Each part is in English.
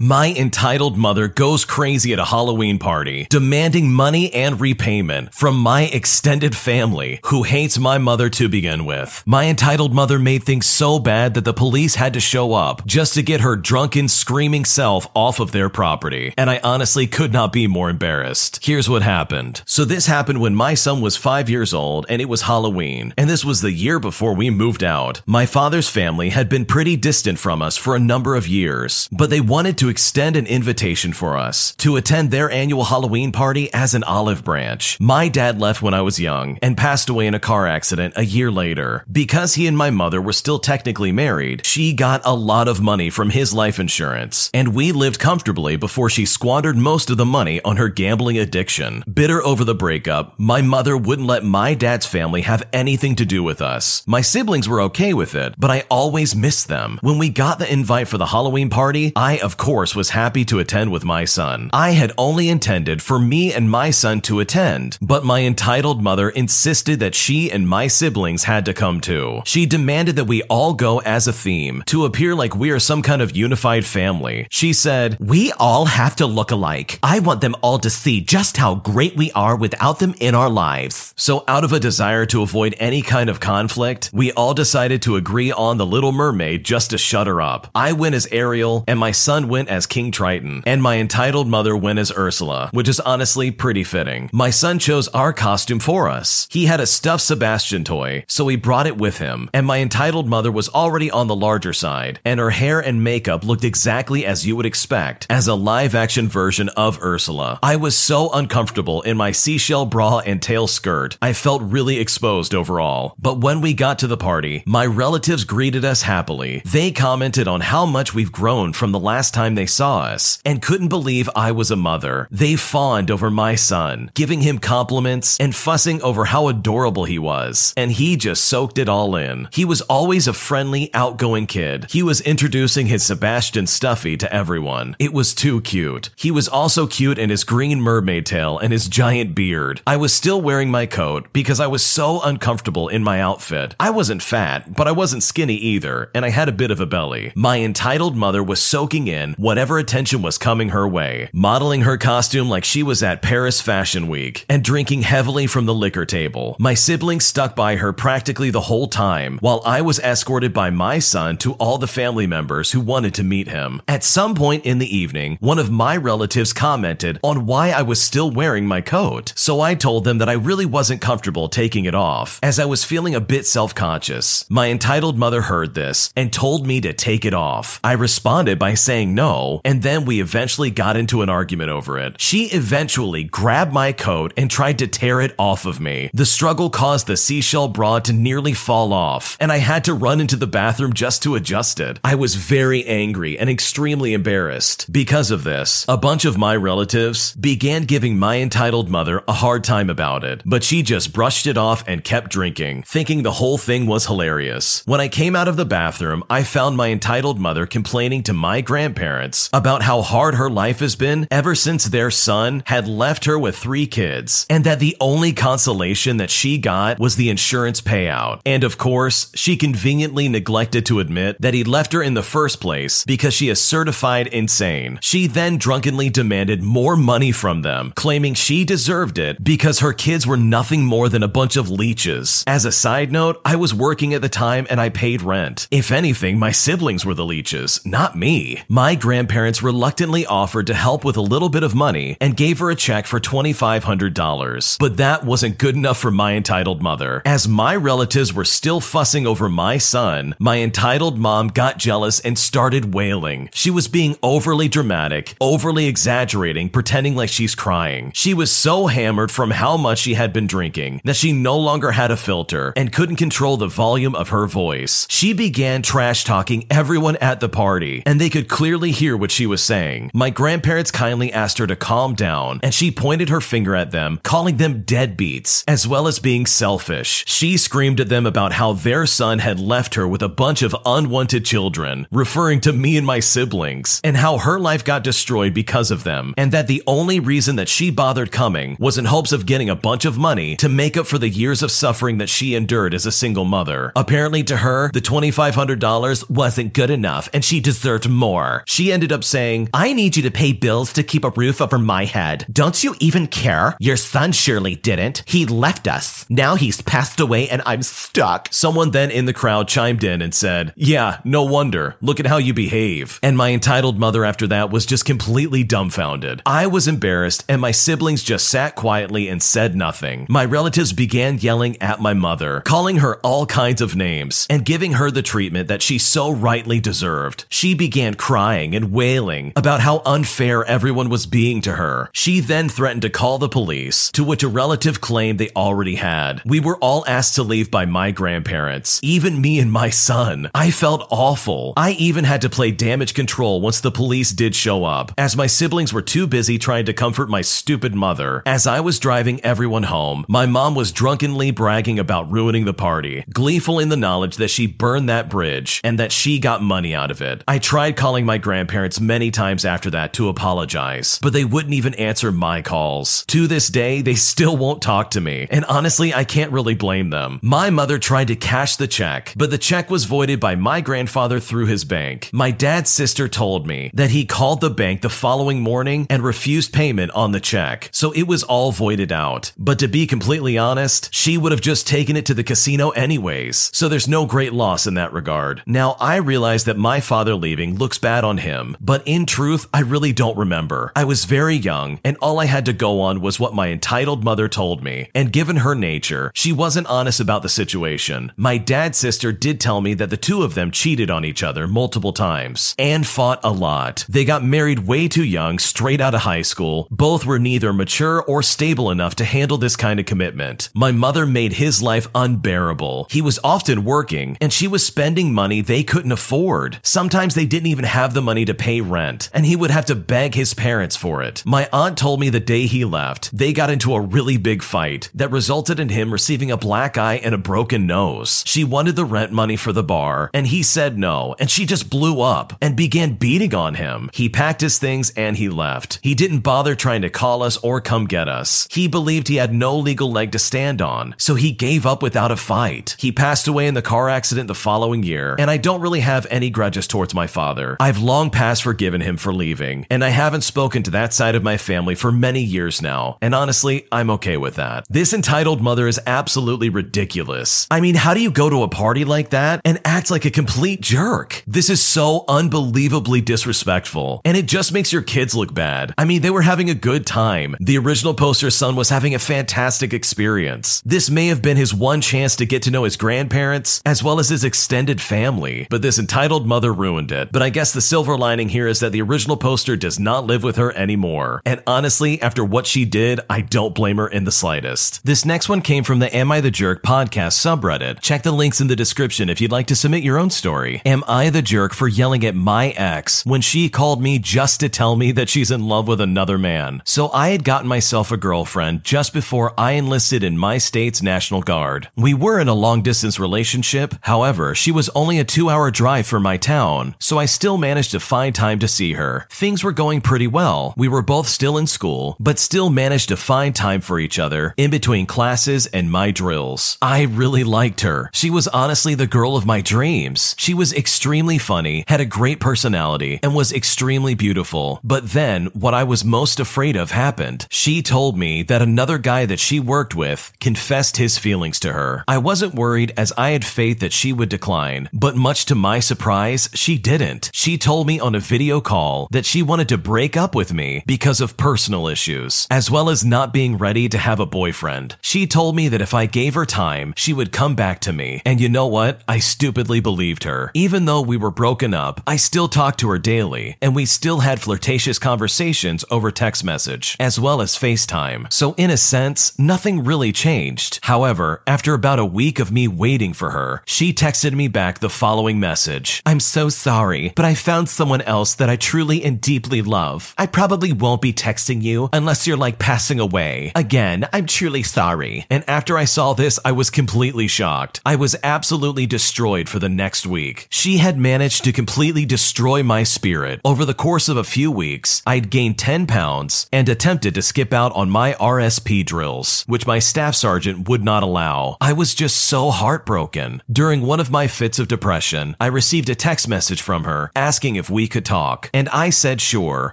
My entitled mother goes crazy at a Halloween party, demanding money and repayment from my extended family, who hates my mother to begin with. My entitled mother made things so bad that the police had to show up just to get her drunken, screaming self off of their property. And I honestly could not be more embarrassed. Here's what happened. So this happened when my son was five years old and it was Halloween. And this was the year before we moved out. My father's family had been pretty distant from us for a number of years, but they wanted to to extend an invitation for us to attend their annual Halloween party as an olive branch. My dad left when I was young and passed away in a car accident a year later. Because he and my mother were still technically married, she got a lot of money from his life insurance, and we lived comfortably before she squandered most of the money on her gambling addiction. Bitter over the breakup, my mother wouldn't let my dad's family have anything to do with us. My siblings were okay with it, but I always missed them. When we got the invite for the Halloween party, I, of course, course, was happy to attend with my son. I had only intended for me and my son to attend, but my entitled mother insisted that she and my siblings had to come too. She demanded that we all go as a theme to appear like we are some kind of unified family. She said, We all have to look alike. I want them all to see just how great we are without them in our lives. So, out of a desire to avoid any kind of conflict, we all decided to agree on the Little Mermaid just to shut her up. I went as Ariel, and my son went went as King Triton, and my entitled mother went as Ursula, which is honestly pretty fitting. My son chose our costume for us. He had a stuffed Sebastian toy, so he brought it with him, and my entitled mother was already on the larger side, and her hair and makeup looked exactly as you would expect as a live action version of Ursula. I was so uncomfortable in my seashell bra and tail skirt, I felt really exposed overall. But when we got to the party, my relatives greeted us happily. They commented on how much we've grown from the last time time they saw us and couldn't believe I was a mother. They fawned over my son, giving him compliments and fussing over how adorable he was. And he just soaked it all in. He was always a friendly, outgoing kid. He was introducing his Sebastian Stuffy to everyone. It was too cute. He was also cute in his green mermaid tail and his giant beard. I was still wearing my coat because I was so uncomfortable in my outfit. I wasn't fat, but I wasn't skinny either, and I had a bit of a belly. My entitled mother was soaking in whatever attention was coming her way, modeling her costume like she was at Paris Fashion Week, and drinking heavily from the liquor table. My siblings stuck by her practically the whole time, while I was escorted by my son to all the family members who wanted to meet him. At some point in the evening, one of my relatives commented on why I was still wearing my coat, so I told them that I really wasn't comfortable taking it off, as I was feeling a bit self conscious. My entitled mother heard this and told me to take it off. I responded by saying no and then we eventually got into an argument over it. She eventually grabbed my coat and tried to tear it off of me. The struggle caused the seashell bra to nearly fall off, and I had to run into the bathroom just to adjust it. I was very angry and extremely embarrassed. Because of this, a bunch of my relatives began giving my entitled mother a hard time about it, but she just brushed it off and kept drinking, thinking the whole thing was hilarious. When I came out of the bathroom, I found my entitled mother complaining to my grandparents parents about how hard her life has been ever since their son had left her with three kids, and that the only consolation that she got was the insurance payout. And of course, she conveniently neglected to admit that he left her in the first place because she is certified insane. She then drunkenly demanded more money from them, claiming she deserved it because her kids were nothing more than a bunch of leeches. As a side note, I was working at the time and I paid rent. If anything, my siblings were the leeches, not me. My grand grandparents reluctantly offered to help with a little bit of money and gave her a check for $2,500. But that wasn't good enough for my entitled mother. As my relatives were still fussing over my son, my entitled mom got jealous and started wailing. She was being overly dramatic, overly exaggerating, pretending like she's crying. She was so hammered from how much she had been drinking that she no longer had a filter and couldn't control the volume of her voice. She began trash talking everyone at the party, and they could clearly hear what she was saying. My grandparents kindly asked her to calm down, and she pointed her finger at them, calling them deadbeats, as well as being selfish. She screamed at them about how their son had left her with a bunch of unwanted children, referring to me and my siblings, and how her life got destroyed because of them, and that the only reason that she bothered coming was in hopes of getting a bunch of money to make up for the years of suffering that she endured as a single mother. Apparently, to her, the $2,500 wasn't good enough, and she deserved more. She she ended up saying, I need you to pay bills to keep a roof over my head. Don't you even care? Your son surely didn't. He left us. Now he's passed away and I'm stuck. Someone then in the crowd chimed in and said, Yeah, no wonder. Look at how you behave. And my entitled mother after that was just completely dumbfounded. I was embarrassed and my siblings just sat quietly and said nothing. My relatives began yelling at my mother, calling her all kinds of names, and giving her the treatment that she so rightly deserved. She began crying and wailing about how unfair everyone was being to her. She then threatened to call the police, to which a relative claimed they already had. We were all asked to leave by my grandparents, even me and my son. I felt awful. I even had to play damage control once the police did show up, as my siblings were too busy trying to comfort my stupid mother. As I was driving everyone home, my mom was drunkenly bragging about ruining the party, gleeful in the knowledge that she burned that bridge and that she got money out of it. I tried calling my grandparents many times after that to apologize, but they wouldn't even answer my calls. To this day, they still won't talk to me, and honestly, I can't really blame them. My mother tried to cash the check, but the check was voided by my grandfather through his bank. My dad's sister told me that he called the bank the following morning and refused payment on the check, so it was all voided out. But to be completely honest, she would have just taken it to the casino anyways, so there's no great loss in that regard. Now, I realize that my father leaving looks bad on him, but in truth, I really don't remember. I was very young, and all I had to go on was what my entitled mother told me, and given her nature, she wasn't honest about the situation. My dad's sister did tell me that the two of them cheated on each other multiple times and fought a lot. They got married way too young, straight out of high school. Both were neither mature or stable enough to handle this kind of commitment. My mother made his life unbearable. He was often working, and she was spending money they couldn't afford. Sometimes they didn't even have the money to pay rent, and he would have to beg his parents for it. My aunt told me the day he left, they got into a really big fight that resulted in him receiving a black eye and a broken nose. She wanted the rent money for the bar, and he said no, and she just blew up and began beating on him. He packed his things and he left. He didn't bother trying to call us or come get us. He believed he had no legal leg to stand on, so he gave up without a fight. He passed away in the car accident the following year, and I don't really have any grudges towards my father. I've long past forgiven him for leaving, and I haven't spoken to that side of my family for many years now, and honestly, I'm okay with that. This entitled mother is absolutely ridiculous. I mean, how do you go to a party like that and act like a complete jerk? This is so unbelievably disrespectful, and it just makes your kids look bad. I mean, they were having a good time. The original poster's son was having a fantastic experience. This may have been his one chance to get to know his grandparents as well as his extended family, but this entitled mother ruined it. But I guess the silver here is that the original poster does not live with her anymore. And honestly, after what she did, I don't blame her in the slightest. This next one came from the Am I the Jerk podcast subreddit. Check the links in the description if you'd like to submit your own story. Am I the jerk for yelling at my ex when she called me just to tell me that she's in love with another man? So I had gotten myself a girlfriend just before I enlisted in my state's National Guard. We were in a long distance relationship. However, she was only a two hour drive from my town, so I still managed to find time to see her. Things were going pretty well. We were both still in school, but still managed to find time for each other in between classes and my drills. I really liked her. She was honestly the girl of my dreams. She was extremely funny, had a great personality, and was extremely beautiful. But then, what I was most afraid of happened. She told me that another guy that she worked with confessed his feelings to her. I wasn't worried as I had faith that she would decline, but much to my surprise, she didn't. She told me on a video call that she wanted to break up with me because of personal issues, as well as not being ready to have a boyfriend. She told me that if I gave her time, she would come back to me. And you know what? I stupidly believed her. Even though we were broken up, I still talked to her daily, and we still had flirtatious conversations over text message, as well as FaceTime. So in a sense, nothing really changed. However, after about a week of me waiting for her, she texted me back the following message. I'm so sorry, but I found someone else that I truly and deeply love. I probably won't be texting you unless you're like passing away. Again, I'm truly sorry. And after I saw this, I was completely shocked. I was absolutely destroyed for the next week. She had managed to completely destroy my spirit. Over the course of a few weeks, I'd gained 10 pounds and attempted to skip out on my RSP drills, which my staff sergeant would not allow. I was just so heartbroken. During one of my fits of depression, I received a text message from her asking if we could talk, and I said sure,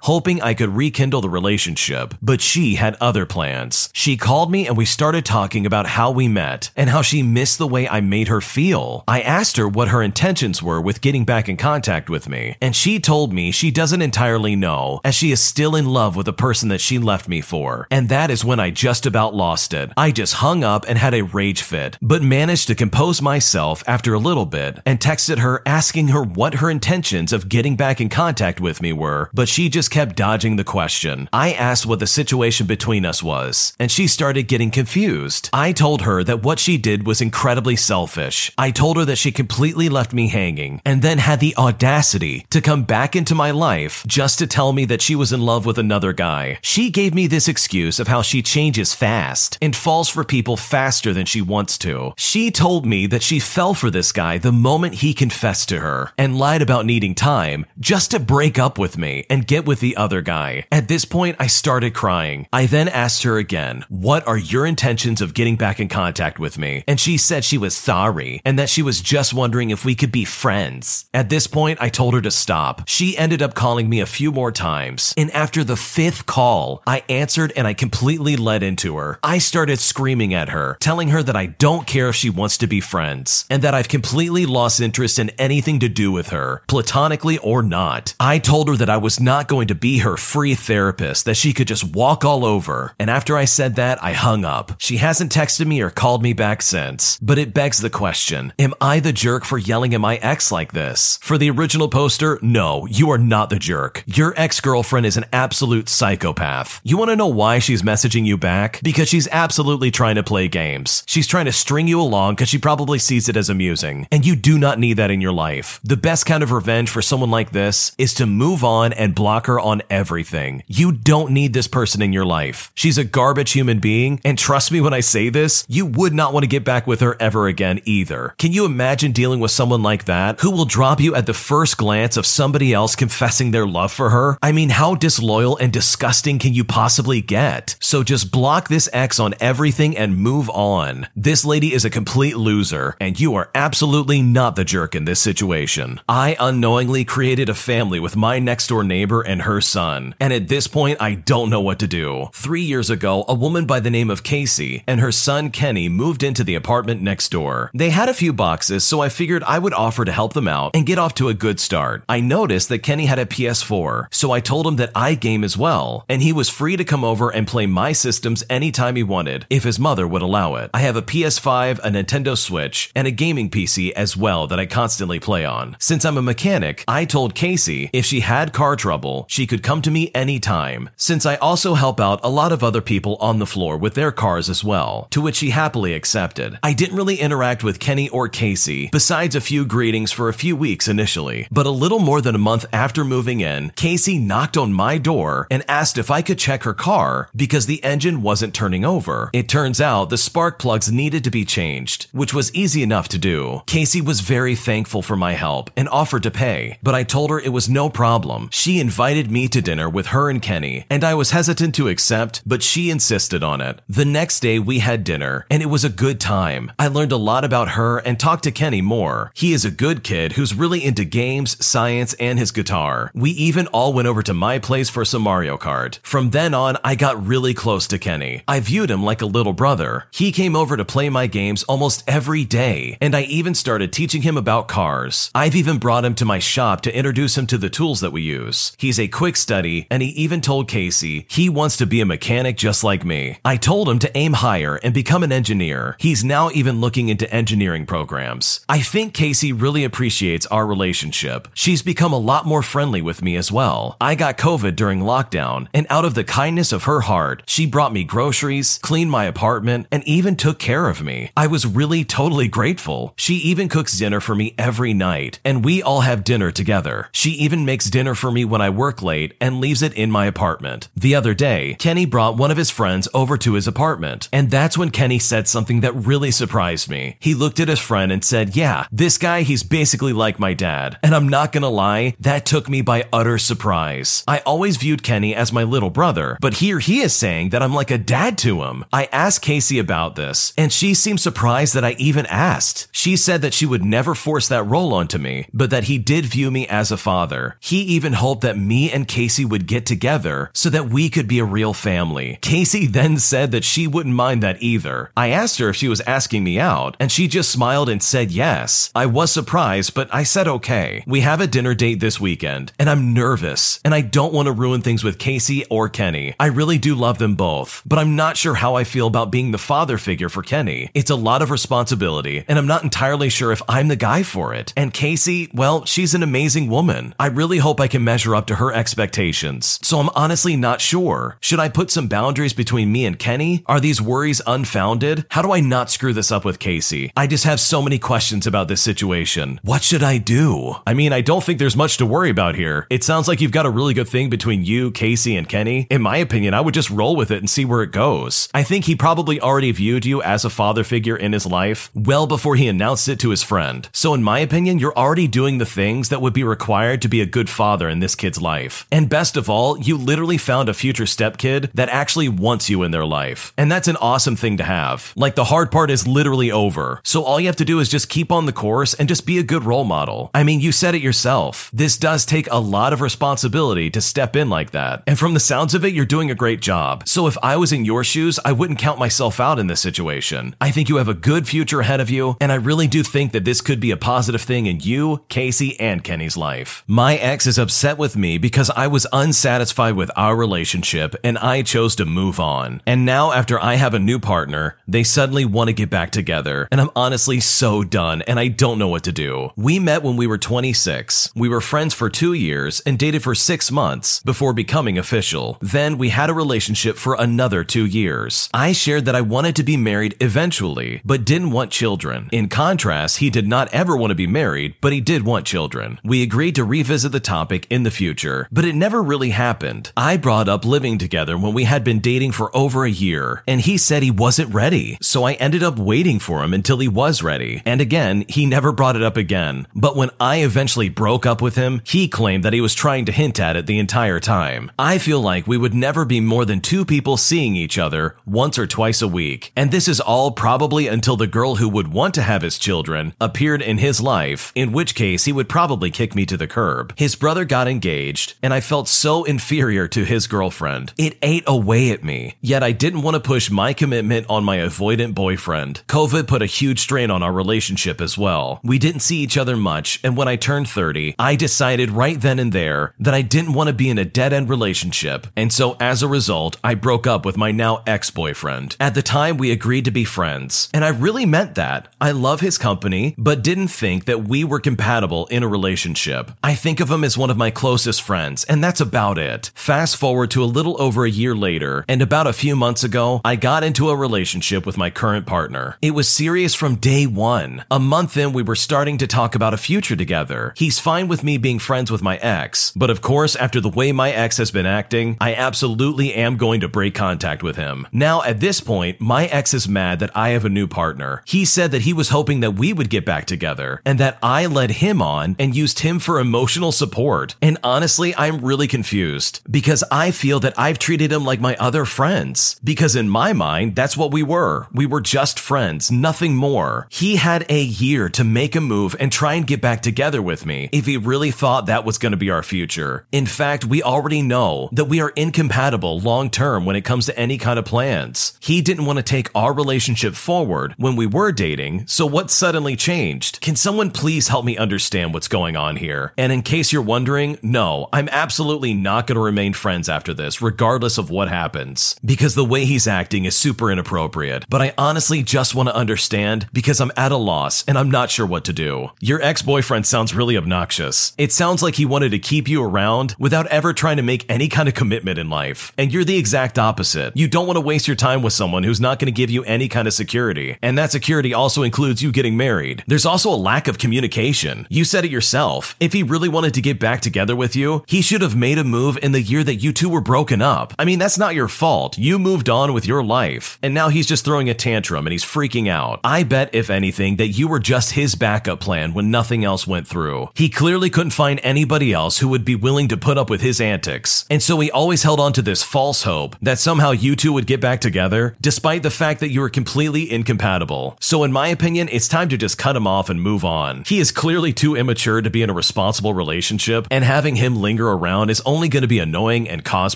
hoping I could rekindle the relationship, but she had other plans. She called me and we started talking about how we met and how she missed the way I made her feel. I asked her what her intentions were with getting back in contact with me, and she told me she doesn't entirely know, as she is still in love with the person that she left me for. And that is when I just about lost it. I just hung up and had a rage fit, but managed to compose myself after a little bit and texted her asking her what her intentions of getting back in contact with me were, but she just kept dodging the question. I asked what the situation between us was, and she started getting confused. I told her that what she did was incredibly selfish. I told her that she completely left me hanging and then had the audacity to come back into my life just to tell me that she was in love with another guy. She gave me this excuse of how she changes fast and falls for people faster than she wants to. She told me that she fell for this guy the moment he confessed to her and lied about needing time just to break up with me and get with the other guy. At this point, I started crying. I then asked her again, What are your intentions of getting back in contact with me? And she said she was sorry and that she was just wondering if we could be friends. At this point, I told her to stop. She ended up calling me a few more times. And after the fifth call, I answered and I completely led into her. I started screaming at her, telling her that I don't care if she wants to be friends and that I've completely lost interest in anything to do with her, platonically or not. I told her that I was not going to be her free therapist, that she could just walk all over. And after I said that, I hung up. She hasn't texted me or called me back since. But it begs the question Am I the jerk for yelling at my ex like this? For the original poster, no, you are not the jerk. Your ex girlfriend is an absolute psychopath. You want to know why she's messaging you back? Because she's absolutely trying to play games. She's trying to string you along because she probably sees it as amusing. And you do not need that in your life. The best kind of revenge for someone like this is to move on and block her on everything. You don't need this person in your life. She's a garbage human being, and trust me when I say this, you would not want to get back with her ever again either. Can you imagine dealing with someone like that who will drop you at the first glance of somebody else confessing their love for her? I mean, how disloyal and disgusting can you possibly get? So just block this ex on everything and move on. This lady is a complete loser, and you are absolutely not the jerk in this situation. I unknowingly created a family with my next door neighbor and her son, and at this point, I don't know what to do. Three years ago, a woman by the name of Casey and her son Kenny moved into the apartment next door. They had a few boxes, so I figured I would offer to help them out and get off to a good start. I noticed that Kenny had a PS4, so I told him that I game as well, and he was free to come over and play my systems anytime he wanted, if his mother would allow it. I have a PS5, a Nintendo Switch, and a gaming PC as well that I constantly play on. Since I'm a mechanic, I told Casey if she had car trouble, she could come to me anytime, since I also help out a lot of other people on the floor with their cars as well, to which she happily accepted. I didn't really interact with Kenny or Casey, besides a few greetings for a few weeks initially, but a little more than a month after moving in, Casey knocked on my door and asked if I could check her car because the engine wasn't turning over. It turns out the spark plugs needed to be changed, which was easy enough to do. Casey was very thankful for my help and offered to pay, but I told her it was no problem. She invited me to dinner with her and Kenny, and I was hesitant to accept, but she insisted on it. The next day we had dinner, and it was a good time. I learned a lot about her and talked to Kenny more. He is a good kid who's really into games, science, and his guitar. We even all went over to my place for some Mario Kart. From then on, I got really close to Kenny. I viewed him like a little brother. He came over to play my games almost every day, and I even started teaching him about cars. I've even brought him to my shop to introduce him to the tools that we use. He's a quick study, and he even told Casey he wants to be a mechanic just like me. I told him to aim higher and become an engineer. He's now even looking into engineering programs. I think Casey really appreciates our relationship. She's become a lot more friendly with me as well. I got COVID during lockdown, and out of the kindness of her heart, she brought me groceries, cleaned my apartment, and even took care of me. I was really totally grateful. She even cooks dinner for me every night, and we all have dinner together. She even makes dinner for me when I work late and leaves it in my apartment. The other day, Kenny brought one of his friends over to his apartment, and that's when Kenny said something that really surprised me. He looked at his friend and said, Yeah, this guy, he's basically like my dad. And I'm not gonna lie, that took me by utter surprise. I always viewed Kenny as my little brother, but here he is saying that I'm like a dad to him. I asked Casey about this, and she seemed surprised that I even asked. She said that she would never force that role onto me, but that he did view me as a father. He even hoped that me and Casey would get together so that we could be a real family. Casey then said that she wouldn't mind that either. I asked her if she was asking me out, and she just smiled and said yes. I was surprised, but I said okay. We have a dinner date this weekend, and I'm nervous, and I don't want to ruin things with Casey or Kenny. I really do love them both, but I'm not sure how I feel about being the father figure for Kenny. It's a lot of responsibility, and I'm not entirely sure if I'm the guy for it. And Casey, well, she's an amazing woman. I really hope I can measure up to her expectations. So I'm honestly not sure. Should I put some boundaries between me and Kenny? Are these worries unfounded? How do I not screw this up with Casey? I just have so many questions about this situation. What should I do? I mean, I don't think there's much to worry about here. It sounds like you've got a really good thing between you, Casey, and Kenny. In my opinion, I would just roll with it and see where it goes. I think he probably already viewed you as a father figure in his life well before he announced it to his friend. So, in my opinion, you're already doing the things that would be required to be a good father in this kid's life. And best of all, you literally found a future stepkid that actually wants you in their life. And that's an awesome thing to have. Like, the hard part is literally over. So, all you have to do is just keep on the course and just be a good role model. I mean, you said it yourself. This does take a lot of responsibility to step in like that. And from the sounds of it, you're doing a great job. So, if I was in your shoes, I wouldn't count myself out in this situation. I think you have a good future ahead of you, and I really do think that this could be a positive thing in you, Casey, and Kenny's life. My ex is upset with me because I was unsatisfied with our relationship and I chose to move on. And now, after I have a new partner, they suddenly want to get back together, and I'm honestly so done and I don't know what to do. We met when we were 26. We were friends for two years and dated for six months before becoming official. Then we had a relationship for another two years. I shared that I wanted to be married eventually, but didn't want children. In contrast, he did not ever want to be married, but he did want children. We agreed to revisit the topic in the future, but it never really happened. I brought up living together when we had been dating for over a year, and he said he wasn't ready. So I ended up waiting for him until he was ready. And again, he never brought it up again. But when I eventually broke up with him, he claimed that he was trying to hint at it the entire time. I feel like we would never be more than two people seeing each other once or twice a week. And this is all probably until the girl who would want to have his children appeared in his life, in which case he would probably kick me to the curb. His brother got engaged, and I felt so inferior to his girlfriend. It ate away at me. Yet I didn't want to push my commitment on my avoidant boyfriend. COVID put a huge strain on our relationship as well. We didn't see each other much, and when I turned 30, I decided right then and there that I didn't want to be in a dead end relationship, and so as a result, I broke up with my now ex boyfriend. At the time, we agreed to be friends, and I really meant that. I love his company, but didn't think that we were compatible in a relationship. I think of him as one of my closest friends, and that's about it. Fast forward to a little over a year later, and about a few months ago, I got into a relationship with my current partner. It was serious from day one. A month in, we were starting to talk about a future together. He's fine with me being friends with my ex, but of course, after the way my ex has been acting, I absolutely am going to break contact with him. Now, at this point, my ex is mad that I have a new partner. He said that he was hoping that we would get back together and that I led him on and used him for emotional support. And honestly, I'm really confused because I feel that I've treated him like my other friends. Because in my mind, that's what we were. We were just friends, nothing more. He had a year to make a move and try and get back together with me if he really thought that was going to be our future. In fact, we already know that we are incompatible long term when it comes to any kind of plans. He didn't want to take our relationship forward when we were dating, so what suddenly changed? Can someone please help me understand what's going on here? And in case you're wondering, no, I'm absolutely not going to remain friends after this, regardless of what happens. Because the way he's acting is super inappropriate. But I honestly just want to understand because I'm at a loss and I'm not sure what to do. Your ex boyfriend sounds really obnoxious. It sounds like he wanted to keep you around without ever trying to make any kind of commitment in life. And you're the exact opposite. You don't want to waste your time with someone who's not going to give you any kind of security. And that security also includes you getting married. There's also a lack of communication. You said it yourself. If he really wanted to get back together with you, he should have made a move in the year that you two were broken up. I mean, that's not your fault. You moved on with your life. And now he's just throwing a tantrum and he's freaking out. I bet, if anything, that you were just his backup plan when nothing else went through. He clearly couldn't find anybody else who would be willing to put up with his antics. And so he always held on to this false hope that somehow you two would get back together, despite the fact that you were completely incompatible. So, in my opinion, it's time to just cut him off and move on. He is clearly too immature to be in a responsible relationship, and having him linger around is only going to be annoying and cause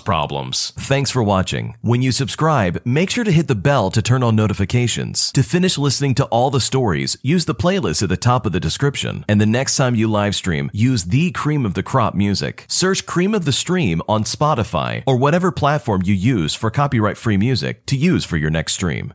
problems. Thanks for watching. When you subscribe, make sure to hit the bell to turn on notifications. To finish listening to all the stories, use the playlist at the top of the description. And the next time you live stream, use the cream of the crop music. Search Cream of the Stream on Spotify or whatever platform you use for copyright free music to use for your next stream.